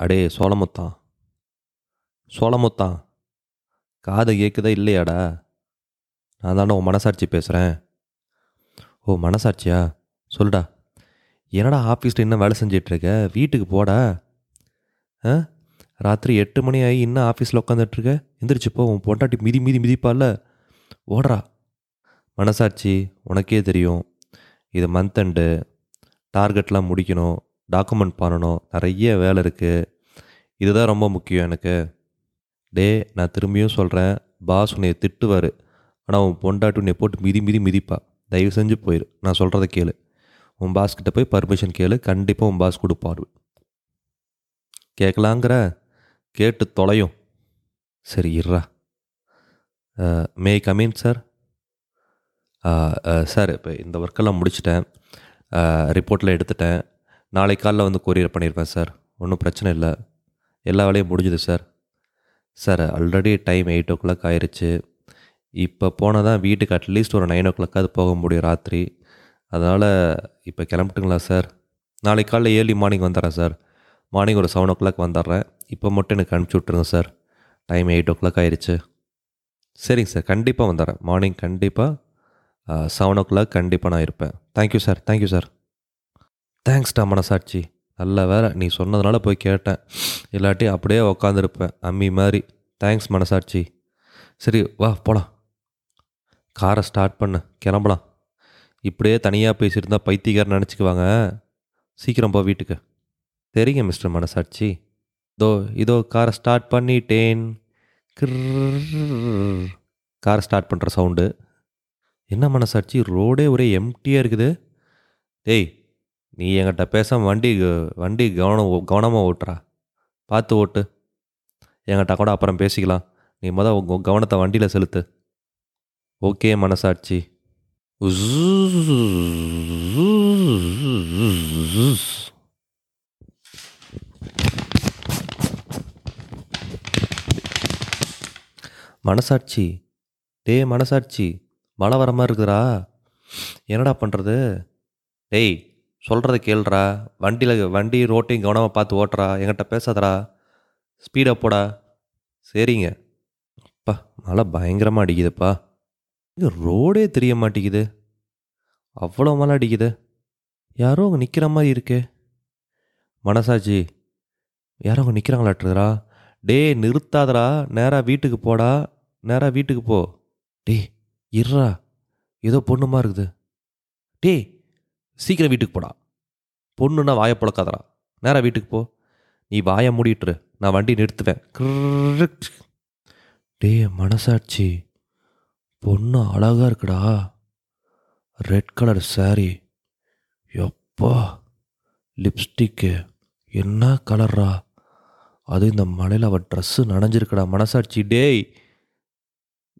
அடே சோளமுத்தான் சோளமுத்தான் காது கேட்குதா இல்லையாடா? நான் தானே உன் மனசாட்சி பேசுகிறேன் ஓ மனசாட்சியா? சொல்டா. என்னடா ஆஃபீஸில் இன்னும் வேலை செஞ்சிட்ருக்க? வீட்டுக்கு போடா. ஆ? ராத்திரி எட்டு மணி ஆகி இன்னும் ஆஃபீஸில் உட்காந்துட்ருக்க எந்திரிச்சு போ உன் பொண்டாட்டி மிதி மிதி மிதிப்பால ஓடுறா. மனசாட்சி உனக்கே தெரியும். இது மந்த் எண்டு டார்கெட்லாம் முடிக்கணும். டாக்குமெண்ட் பண்ணணும். நிறைய வேலை இருக்குது இதுதான் ரொம்ப முக்கியம் எனக்கு. டே நான் திரும்பியும் சொல்கிறேன் பாஸ் உன்னை திட்டுவார். ஆனால் உன் பொண்டாட்டி உன்னை போட்டு மிதி மிதி மிதிப்பா. தயவு செஞ்சு போயிரு. நான் சொல்கிறத கேளு. உன் பாஸ்கிட்ட போய் பர்மிஷன் கேளு. கண்டிப்பாக உன் பாஸ் கொடுப்பாரு. கேட்கலாங்கிற? கேட்டு தொலையும். சரி இருறா may come in sir sir இப்போ இந்த ஒர்க்கெல்லாம் முடிச்சிட்டேன். ரிப்போர்ட்டில் எடுத்துட்டேன். நாளை காலைல வந்து கொரியர் பண்ணியிருப்பேன் சார் ஒன்றும் பிரச்சனை இல்லை. எல்லா வேலையும் முடிஞ்சுது sir sir already time eight o'clock ஆயிடுச்சு இப்போ போனால் தான் வீட்டுக்கு அட்லீஸ்ட் ஒரு நைன் ஓ கிளாக்காவது போக முடியும் ராத்திரி. அதனால் இப்போ கிளம்பிட்டுங்களா சார் நாளைக்கு காலைல ஏர்லி மார்னிங் வந்துடுறேன் சார் மார்னிங் ஒரு செவன் ஓ கிளாக் வந்துடுறேன். இப்போ மட்டும் எனக்கு அனுப்பிச்சி விட்ருங்க sir time eight o'clock ஆயிடுச்சு சரிங்க சார் கண்டிப்பாக வந்துடுறேன். மார்னிங் கண்டிப்பாக செவன் ஓ கிளாக் கண்டிப்பாக நான் இருப்பேன். Thank you sir thank you sir தேங்க்ஸ்டா மனசாட்சி. நல்ல வேலை. நீ சொன்னதுனால போய் கேட்டேன். இல்லாட்டி அப்படியே உக்காந்துருப்பேன். அம்மி மாதிரி. தேங்க்ஸ் மனசாட்சி. சரி வா போகலாம் காரை ஸ்டார்ட் பண்ணு. கிளம்பலாம். இப்படியே தனியாக பேசியிருந்தா பைத்தியக்காரன் நினச்சிக்குவாங்க. சீக்கிரம் போ வீட்டுக்கு. தெரியுங்க மிஸ்டர் மனசாட்சி. இதோ இதோ காரை ஸ்டார்ட் பண்ணிட்டேன். காரை ஸ்டார்ட் பண்ணுற சவுண்டு என்ன மனசாட்சி ரோடே ஒரே எம்டியாக இருக்குது டேய் நீ என்கிட்ட பேச வண்டி வண்டி கவனம் கவனமாக ஓட்டுறா. பார்த்து ஓட்டு. என்கிட்ட கூட அப்புறம் பேசிக்கலாம். நீ மொதல் உங்கள் கவனத்தை வண்டியில் செலுத்து. ஓகே மனசாட்சி. மனசாட்சி. டே மனசாட்சி. மழை வர மாதிரி இருக்குதா என்னடா பண்ணுறது டேய் சொல்கிறத கேளுறா. வண்டியில் வண்டி ரோட்டையும் கவனமாக பார்த்து ஓட்டுறா. என்கிட்ட பேசாதடா. ஸ்பீடாக போடா. சரிங்க. அப்பா மழை பயங்கரமாக அடிக்குதுப்பா. இங்கே ரோடே தெரிய மாட்டேங்குது. அவ்வளோ மழை அடிக்குது. யாரோ அங்கே நிற்கிற மாதிரி இருக்கே. மனசாட்சி யாரோ அங்கே நிற்கிறாங்களாட்டுறா டேய் நிறுத்தாதடா. நேராக வீட்டுக்கு போடா. நேராக வீட்டுக்கு போ. டே இர்றா ஏதோ பொண்ணுமா இருக்குது. டே சீக்கிரம் வீட்டுக்கு போடா. பொண்ணுன்னா வாயை பிழக்காதரா நேராக வீட்டுக்கு போ. நீ வாயை மூடிட்டுரு. நான் வண்டி நிறுத்துவேன். டே டேய் மனசாட்சி. பொண்ணு அழகாக இருக்குடா. ரெட் கலர் சாரி எப்பா லிப்ஸ்டிக்கு என்ன கலர்ரா. அது இந்த மலையில் அவள் ட்ரெஸ்ஸு நனைஞ்சிருக்குடா. மனசாட்சி டேய்.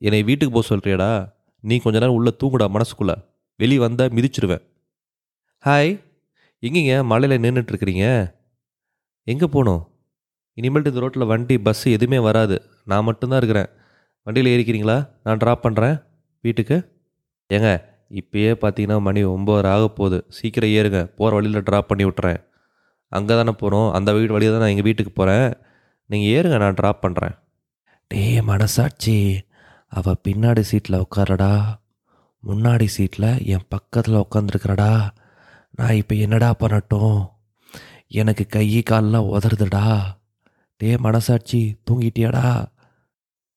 என்னை வீட்டுக்கு போக சொல்கிறியாடா நீ கொஞ்ச நேரம் உள்ளே தூங்குடா மனசுக்குள்ளே. வெளியே வந்தால் மிதிச்சிருவேன். ஹாய் எங்கேங்க? மலையில் நின்றுட்டுருக்குறீங்க எங்கே போகணும் இனிமேல்ட்டு இந்த ரோட்டில் வண்டி பஸ்ஸு எதுவுமே வராது. நான் மட்டும்தான் இருக்கிறேன். வண்டியில் ஏறிக்கிறீங்களா? நான் ட்ராப் பண்ணுறேன் வீட்டுக்கு? ஏங்க இப்போயே பார்த்தீங்கன்னா மணி ஒம்பது ஆக போகுது. சீக்கிரம் ஏறுங்க. போகிற வழியில் ட்ராப் பண்ணி விட்றேன் அங்கே தானே போகிறோம் அந்த வீடு வழியாக தான் நான் எங்கள் வீட்டுக்கு போகிறேன் நீங்கள் ஏறுங்க நான் ட்ராப் பண்ணுறேன் டே மனசாட்சி. அவள் பின்னாடி சீட்டில் உட்காரடா முன்னாடி சீட்டில் என் பக்கத்தில் உட்காந்துருக்கிறடா நான் இப்போ என்னடா பண்ணட்டும்? எனக்கு கை கால்லாம் உதறுதுடா. டே மனசாட்சி தூங்கிட்டியாடா?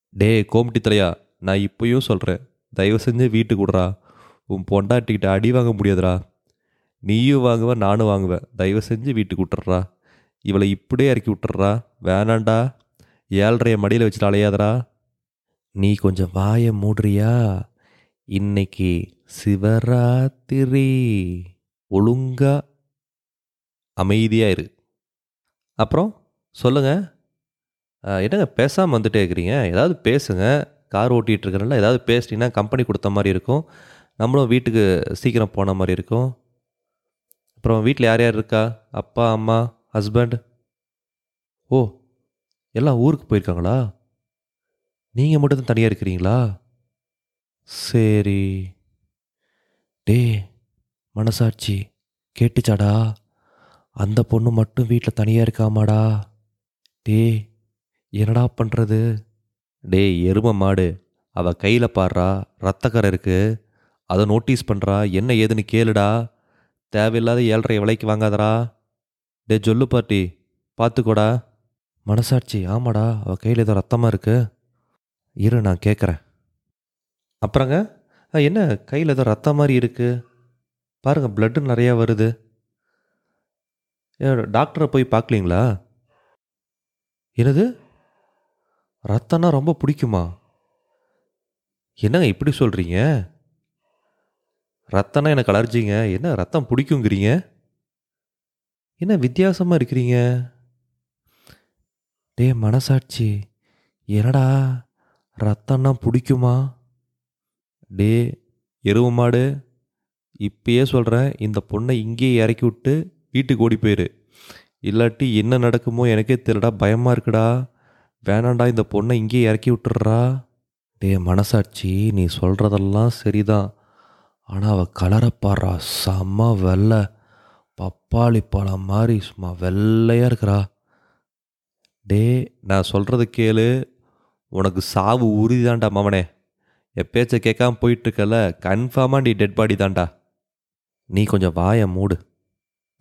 டே கோமிட்டி தலையா நான் இப்பயும் சொல்கிறேன் தயவு செஞ்சு வீட்டுக்கு விட்றா. உன் பொண்டாட்டிக்கிட்ட அடி வாங்க முடியாதுடா. நீயும் வாங்குவ நானும் வாங்குவேன் தயவு செஞ்சு வீட்டுக்கு விட்டுறா. இவளை இப்படியே இறக்கி விட்டுறா. வேணாண்டா. ஏழ்றைய மடியில் வச்சுட்டு அலையாதடா. நீ கொஞ்சம் வாயை மூடுறியா? இன்னைக்கு சிவராத்திரி. ஒழுங்காக அமைதியாக இரு. அப்புறம் சொல்லுங்கள் என்னங்க பேசாமல் வந்துட்டே இருக்கிறீங்க? ஏதாவது பேசுங்க. கார் ஓட்டிகிட்டு இருக்கிறனால ஏதாவது பேசிட்டீங்கன்னா கம்பெனி கொடுத்த மாதிரி இருக்கும். நம்மளும் வீட்டுக்கு சீக்கிரம் போன மாதிரி இருக்கும். அப்புறம் வீட்டில் யார் யார் இருக்கா? அப்பா அம்மா ஹஸ்பண்ட் ஓ எல்லாம் ஊருக்கு போயிருக்காங்களா? நீங்கள் மட்டும் தான் தனியாக இருக்கிறீங்களா? சரி. டே மனசாட்சி கேட்டுச்சாடா? அந்த பொண்ணு மட்டும் வீட்டில் தனியாக இருக்காமாடா? டேய் என்னடா பண்ணுறது டேய் எரும மாடு. அவ கையில் பாடுறா ரத்தக்கரை இருக்கு. அதை நோட்டீஸ் பண்ணுறா என்ன ஏதுன்னு கேளுடா. தேவையில்லாத ஏழ்ரை விலைக்கு வாங்காதடா. டே சொல்லு பாட்டி பார்த்துக்கோடா. மனசாட்சி ஆமாடா அவ கையில் ஏதோ ரத்தமாக இருக்கு. இரு நான் கேட்குறேன் அப்புறங்க? ஆ, என்ன? கையில் ஏதோ ரத்தம் மாதிரி இருக்கு. பாருங்கள் பிளட்டு நிறையா வருது. டாக்டரை போய் பார்க்கலீங்களா? என்னது? ரத்தம்னா ரொம்ப பிடிக்குமா? என்னங்க இப்படி சொல்கிறீங்க ரத்தம்னா எனக்கு அலர்ஜிங்க என்ன ரத்தம் பிடிக்குங்கிறீங்க? என்ன வித்தியாசமாக இருக்கிறீங்க? டே மனசாட்சி. என்னடா ரத்தம்னா பிடிக்குமா? டே எருவு மாடு. இப்பயே சொல்கிறேன் இந்த பொண்ணை இங்கேயே இறக்கி விட்டு வீட்டுக்கு ஓடி போயிரு. இல்லாட்டி என்ன நடக்குமோ எனக்கே தெரியலடா பயமாக இருக்குடா. வேணாண்டா இந்த பொண்ணை இங்கேயே இறக்கி விட்டுறா டே மனசாட்சி நீ சொல்கிறதெல்லாம் சரிதான். ஆனால் அவள் கலரை பாடுறா செம்ம வெள்ளை. பப்பாளி பழம் மாதிரி சும்மா வெள்ளையாக இருக்கிறா. டே நான் சொல்கிறது கேளு. உனக்கு சாவு உறுதிதான்டா மவனே. என் பேச்சை கேட்காம போயிட்டுருக்கல கன்ஃபார்மாக நீ டெட் பாடி தான்டா. நீ கொஞ்சம் வாயை மூடு.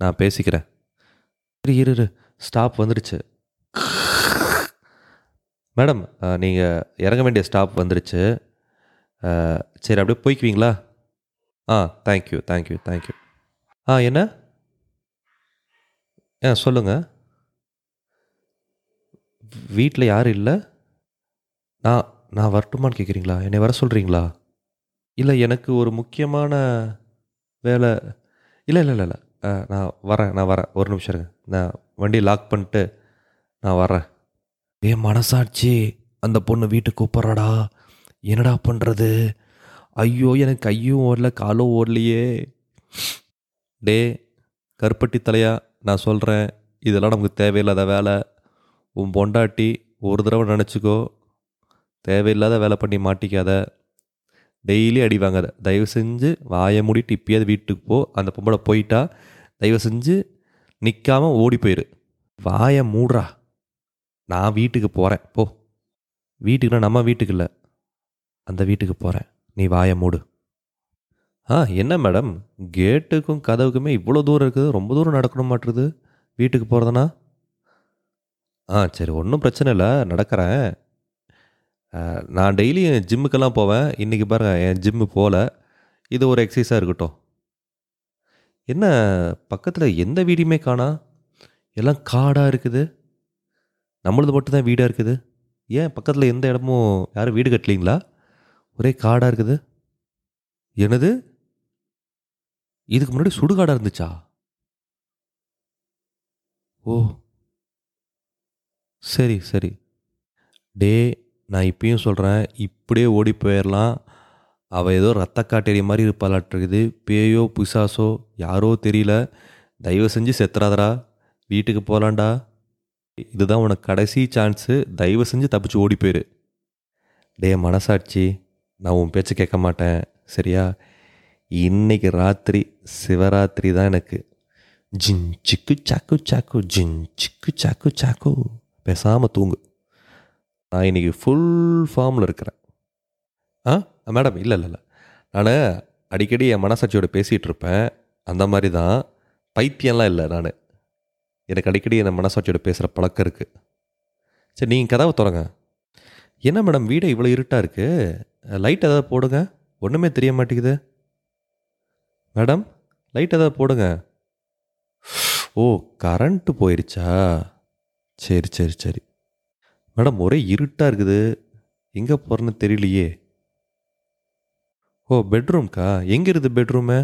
நான் பேசிக்கிறேன். இரு இரு ஸ்டாப் வந்துடுச்சு. மேடம் நீங்கள் இறங்க வேண்டிய ஸ்டாப் வந்துடுச்சு. சரி அப்படியே போய்க்குவீங்களா? ஆ thank you thank you thank you ஆ என்ன? ஆ சொல்லுங்கள் வீட்டில் யாரும் இல்லை? நான் நான் வரட்டுமான்னு கேட்குறீங்களா என்னை வர சொல்கிறீங்களா இல்லை எனக்கு ஒரு முக்கியமான வேலை. இல்லை இல்லை இல்லை இல்லை. நான் வரேன் நான் வரேன். ஒரு நிமிஷம் இருங்க. நான் வண்டியை லாக் பண்ணிட்டு நான் வரேன். ஏ மனசாட்சி அந்த பொண்ணு வீட்டுக்கு கூப்பிட்றாடா. என்னடா பண்ணுறது ஐயோ எனக்கு கையும் ஓடல காலும் ஓடலையே. டே கருப்பட்டி தலையா நான் சொல்கிறேன் இதெல்லாம் நமக்கு தேவையில்லாத வேலை. உன் பொண்டாட்டி ஒரு தடவை நினச்சிக்கோ. தேவையில்லாத வேலை பண்ணி மாட்டிக்காத. டெய்லி அடிவாங்க அதை தயவு செஞ்சு வாயை மூடிட்டு இப்பயாவது வீட்டுக்கு போ. அந்த பொம்பளை போயிட்டா தயவு செஞ்சு நிற்காம ஓடி போயிரு. வாயை மூடுறா. நான் வீட்டுக்கு போகிறேன் போ. வீட்டுக்குன்னா நம்ம வீட்டுக்கு இல்லை. அந்த வீட்டுக்கு போகிறேன் நீ வாயை மூடு. ஆ என்ன மேடம்? கேட்டுக்கும் கதவுக்குமே இவ்வளோ தூரம் இருக்குது. ரொம்ப தூரம் நடக்கணும் மாட்டுறது. வீட்டுக்கு போகிறதுனா ஆ சரி ஒன்றும் பிரச்சனை இல்லை. நடக்கிறேன். நான் டெய்லி ஜிம்முக்கெல்லாம் போவேன். இன்றைக்கி பாருங்கள் என் ஜிம்மு போகல இது ஒரு எக்ஸசைஸாக இருக்கட்டும். என்ன பக்கத்தில் எந்த வீடியுமே காணா? எல்லாம் காடாக இருக்குது. நம்மளது மட்டும்தான் வீடாக இருக்குது. ஏன்? பக்கத்தில் எந்த இடமும் யாரும் வீடு கட்டலிங்களா? ஒரே காடாக இருக்குது. என்னது? இதுக்கு முன்னாடி சுடுகாடாக இருந்துச்சா? ஓ. சரி சரி. டே நான் இப்பயும் சொல்கிறேன் இப்படியே ஓடி போயிடலாம் அவள் ஏதோ ரத்த காட்டேரி மாதிரி இருப்பாளாட்டிருக்குது பேயோ பிசாசோ யாரோ தெரியல. தயவு செஞ்சு செத்துறாதடா. வீட்டுக்கு போகலான்டா இதுதான் உனக்கு கடைசி சான்ஸு. தயவு செஞ்சு தப்பிச்சு ஓடி போயிரு. டே மனசாட்சி நான் உன் பேச்சை கேட்க மாட்டேன். சரியா? இன்னைக்கு ராத்திரி சிவராத்திரி தான் எனக்கு. ஜின் சிக்கு சாக்கு சாக்கு ஜின் சிக்கு சாக்கு சாக்கு. பேசாமல் தூங்கு. நான் இன்னைக்கு ஃபுல் ஃபார்மில் இருக்கிறேன். ஆ? மேடம் இல்லை இல்லை இல்லை. நான் அடிக்கடி என் மனசாட்சியோட பேசிகிட்டு இருப்பேன். அந்த மாதிரி தான் பைத்தியம்லாம் இல்லை நான். எனக்கு அடிக்கடி என் மனசாட்சியோட பேசுகிற பழக்கம் இருக்குது சரி நீங்கள் கதவை தொடங்க என்ன மேடம் வீடு இவ்வளோ இருட்டாக இருக்குது லைட் ஏதாவது போடுங்க. ஒன்றுமே தெரிய மாட்டேங்குது. மேடம் லைட் ஏதாவது போடுங்க. ஓ கரண்ட்டு போயிடுச்சா சரி சரி சரி. மேடம் ஒரே இருட்டாக இருக்குது. எங்கே போகிறேன்னு தெரியலையே. ஓ பெட்ரூம்க்கா? எங்கே இருக்குது பெட்ரூமு?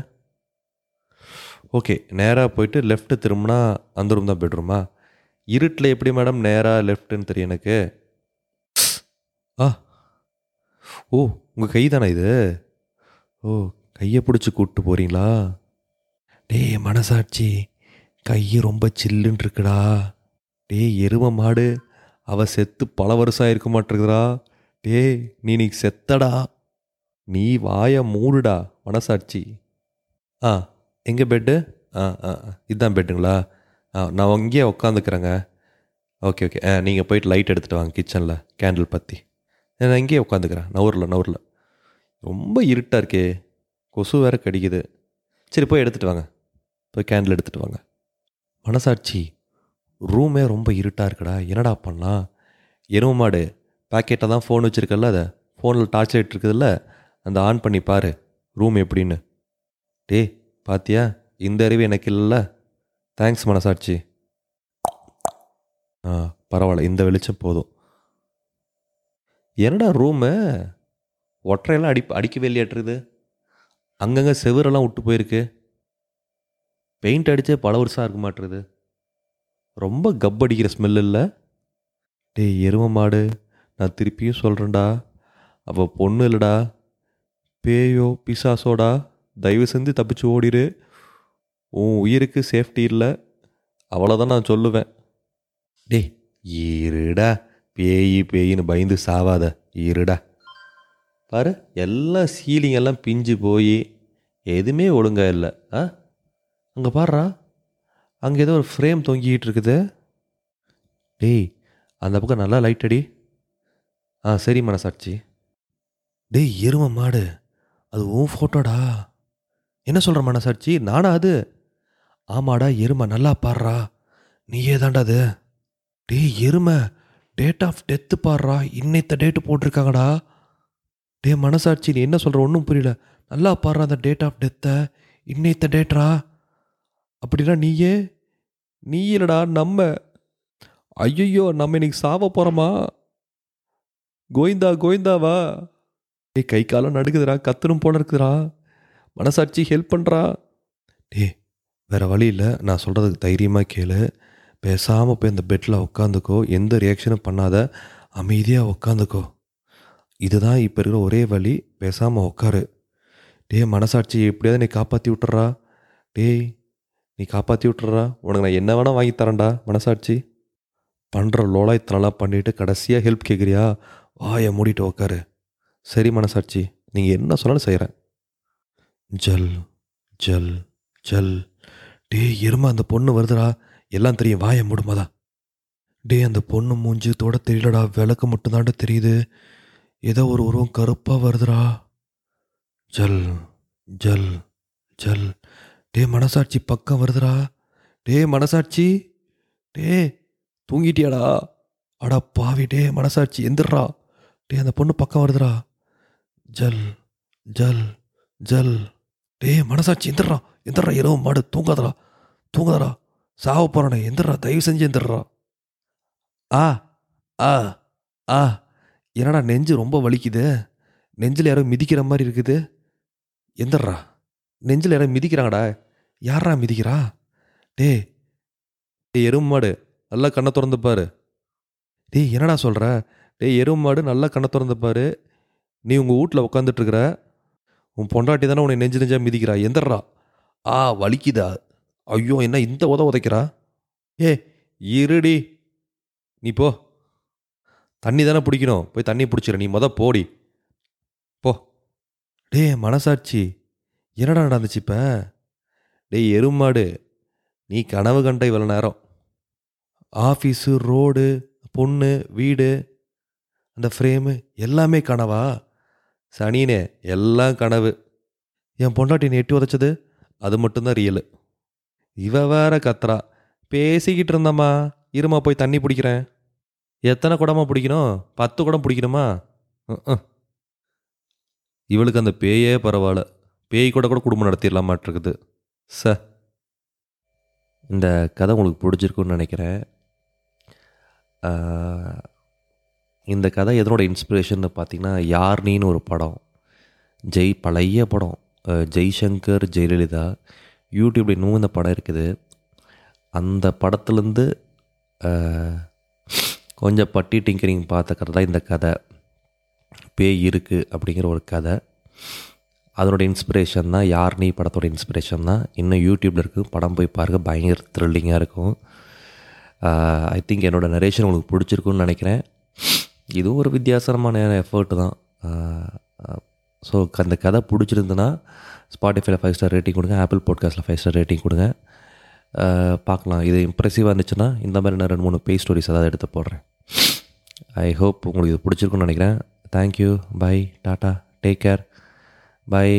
ஓகே நேராக போயிட்டு லெஃப்ட்டு திரும்பினா அந்த ரூம் தான் பெட்ரூமா? இருட்டில் எப்படி மேடம் நேராக லெஃப்ட்டுன்னு தெரியும் எனக்கு? ஆ. ஓ உங்கள் கை தானே இது? ஓ கையை பிடிச்சி கூப்பிட்டு போகிறீங்களா டேய் மனசாட்சி கை ரொம்ப சில்லுன்னு இருக்குடா டேய் எரும மாடு. அவள் செத்து பல வருஷம் இருக்க மாட்டேங்குதுடா. டேய் நீ நீ செத்தடா. நீ வாயை மூடுடா மனசாட்சி. ஆ எங்கே பெட்டு ஆ ஆ ஆ, இதுதான் பெட்டுங்களா ஆ நான் இங்கேயே உட்காந்துக்கிறேங்க ஓகே ஓகே. ஆ நீங்கள் போயிட்டு லைட் எடுத்துகிட்டு வாங்க கிச்சனில் கேண்டில் பற்றி நான் இங்கேயே உட்காந்துக்கிறேன் நவுரில் நவுரில் ரொம்ப இருட்டாக இருக்கே. கொசு வேற கடிக்குது. சரி போய் எடுத்துகிட்டு வாங்க. போய் கேண்டில் எடுத்துகிட்டு வாங்க. மனசாட்சி. ரூமே ரொம்ப இருட்டாக இருக்குடா என்னடா பண்ணலாம்? எரும மாடு பேக்கெட்டை தான் ஃபோன் வச்சுருக்கல அதை ஃபோனில் டார்ச் லைட் இருக்குதுல்ல அந்த ஆன் பண்ணி பாரு ரூம் எப்படின்னு. டே பாத்தியா? இந்த அறிவு எனக்கு இல்லைல்ல. தேங்க்ஸ் மனசாட்சி. ஆ பரவாயில்ல இந்த வெளிச்சம் போதும். என்னடா ரூமு ஒற்றையெல்லாம் அடி அடிக்க வெளியேற்றுது அங்கங்கே செவுரெல்லாம் விட்டு போயிருக்கு. பெயிண்ட் அடித்தே பல வருஷம் இருக்க மாட்டுறது ரொம்ப கப்படிக்கிற ஸ்மெல் இல்லை. டேய் எரும மாடு நான் திருப்பியும் சொல்கிறேன்டா அவள் பொண்ணு இல்லைடா. பேயோ பிசாசோடா தயவு செஞ்சு தப்பிச்சு ஓடிடு உன் உயிருக்கு சேஃப்டி இல்லை. அவ்வளோதான் நான் சொல்லுவேன். டேய் இருடா. பேய் பேயின்னு பயந்து சாவாத. இருடா. பாரு எல்லாம் சீலிங் எல்லாம் பிஞ்சு போய் எதுவுமே ஒழுங்காக இல்லை. ஆ? அங்கே பாடுறா அங்கே ஏதோ ஒரு ஃப்ரேம் தொங்கிக்கிட்டு இருக்குது டேய் அந்த பக்கம் நல்லா லைட் அடி. ஆ சரி மனசாட்சி. டேய் எரும மாடு. அது உன் ஃபோட்டோடா என்ன சொல்கிற மனசாட்சி? நானா அது? ஆமாடா எருமை நல்லா பாடுறா. நீயே தாண்டா அது. டேய் எருமை. டேட் ஆஃப் டெத்து பாடுறா. இன்னைத்த டேட்டு போட்டிருக்காங்கடா. டே மனசாட்சி நீ என்ன சொல்கிற ஒன்றும் புரியல. நல்லா பாடுறா அந்த டேட் ஆஃப் டெத்தை இன்னைத்த டேட்ரா அப்படின்னா நீயே? நீ இல்லடா நம்ம? ஐயோ நம்ம இன்னைக்கு சாவ போகிறோமா கோவிந்தா கோவிந்தாவா டேய் கை காலம் நடுக்குதுடா கத்தணும் போல இருக்குதுடா. மனசாட்சி ஹெல்ப் பண்ணுறா ஏ வேறு வழி இல்லை. நான் சொல்கிறதுக்கு தைரியமாக கேளு. பேசாமல் போய் அந்த பெட்டில் உட்காந்துக்கோ எந்த ரியாக்ஷனும் பண்ணாத. அமைதியாக உட்காந்துக்கோ இதுதான் இப்போ இருக்கிற ஒரே வழி. பேசாமல் உட்காரு டேய் மனசாட்சி எப்படியாவது நீ காப்பாற்றி விட்டுறா. டேய் நீ காப்பாற்றி விட்டுறா உனக்கு நான் என்ன வேணால் வாங்கி தரேன்டா மனசாட்சி. பண்ணுற லோலாய்த்தனலாம் பண்ணிவிட்டு கடைசியாக ஹெல்ப் கேட்குறியா வாயை மூடிட்டு உக்காரு. சரி மனசாட்சி. நீங்கள் என்ன சொன்னாலும் செய்கிறேன் ஜல் ஜல் ஜல். டே எருமா அந்த பொண்ணு வருதுடா. எல்லாம் தெரியும் வாயை மூடுமாதா டே அந்த பொண்ணு மூஞ்சி தோட தெரியலடா. விளக்கு மட்டும்தான்டா தெரியுது. ஏதோ ஒரு உருவம் கருப்பாக வருதுடா. ஜல் ஜல் ஜல். டே மனசாட்சி பக்கம் வருதுடா. டே மனசாட்சி. டே தூங்கிட்டியாடா. அடா பாவி டே மனசாட்சி எந்திரா டே அந்த பொண்ணு பக்கம் வருதுடா. ஜல் ஜல் ஜல். டே மனசாட்சி எந்திரா எந்திரா இரவு மாடு தூங்காதடா. தூங்காதடா. சாவ போறானே எந்திரா தயவு செஞ்சு எந்திரா ஆ ஆ ஆ. என்னடா நெஞ்சு ரொம்ப வலிக்குது. நெஞ்சில் யாரோ மிதிக்கிற மாதிரி இருக்குது. எந்திரா நெஞ்சில் யாரோ மிதிக்கிறாங்கடா. யாரா மிதிக்கிறா? டே டே எருமை மாடு நல்லா கண்ணை திறந்துப்பாரு டே டேய் என்னடா சொல்கிற டேய் எருமாடு மாடு நல்லா கண்ணை திறந்துப்பாரு நீ உங்கள் வீட்டில் உட்காந்துட்ருக்குற உன் பொண்டாட்டி தானே உன்னை நெஞ்சு நெஞ்சா மிதிக்கிறா. எந்தர்றா ஆ வலிக்குதா? ஐயோ என்ன இந்த உத உதைக்கிறா? ஏ இருடி. நீ போ. தண்ணி தானே பிடிக்கணும். போய் தண்ணி பிடிச்சிட நீ மொதல் போடி. போ. டே மனசாட்சி. என்னடா நடந்துச்சு இப்போ? டேய் எருமாடு நீ கனவு கண்ட இவ்வளோ நேரம். ஆஃபீஸு ரோடு பொண்ணு வீடு அந்த ஃப்ரேமு எல்லாமே கனவா? சனினே எல்லாம் கனவு. என் பொண்டாட்டி நெட்டி உதச்சது அது மட்டும்தான் ரியலு இவ வேற கத்துறா. பேசிக்கிட்டு இருந்தம்மா. இருமா போய் தண்ணி பிடிக்கிறேன். எத்தனை குடமா பிடிக்கணும்? பத்து குடம் பிடிக்கணுமா? இவளுக்கு அந்த பேயே பரவாயில்ல. பேய் கூட கூட குடும்பம் நடத்திடலாமாட்டிருக்குது. ச. இந்த கதை உங்களுக்கு பிடிச்சிருக்குன்னு நினைக்கிறேன். இந்த கதை எதனோட இன்ஸ்பிரேஷன் பார்த்தீங்கன்னா யார்னின்னு ஒரு படம். ஜெய் பழைய படம். ஜெய்சங்கர் ஜெயலலிதா. யூடியூப்ல இன்னும் இந்த படம் இருக்குது. அந்த படத்துலேருந்து கொஞ்சம் பட்டி டிங்கரிங் பார்த்த கதை தான் இந்த கதை. பேய் இருக்குது அப்படிங்கிற ஒரு கதை. அதனோட இன்ஸ்பிரேஷன் தான் யார் நீ படத்தோட இன்ஸ்பிரேஷன் தான்? இன்னும் யூடியூப்பில் இருக்குது படம் போய் பாருங்க பயங்கர த்ரில்லிங்காக இருக்கும். ஐ திங்க் என்னோட நரேஷன் உங்களுக்கு பிடிச்சிருக்குன்னு நினைக்கிறேன். இதுவும் ஒரு வித்தியாசமான எஃபர்ட் தான். ஸோ அந்த கதை பிடிச்சிருந்துன்னா ஸ்பாட்டிஃபைல ஃபைவ் ஸ்டார் ரேட்டிங் கொடுங்க ஆப்பிள் பாட்காஸ்ட்டில் ஃபைவ் ஸ்டார் ரேட்டிங் கொடுங்க. பார்க்கலாம் இது இம்ப்ரெசிவாக இருந்துச்சுன்னா இந்த மாதிரி நான் ரெண்டு மூணு பே ஸ்டோரிஸ் ஏதாவது எடுத்து போடுறேன். ஐ ஹோப் உங்களுக்கு இது பிடிச்சிருக்குன்னு நினைக்கிறேன். Thank you bye tata take care by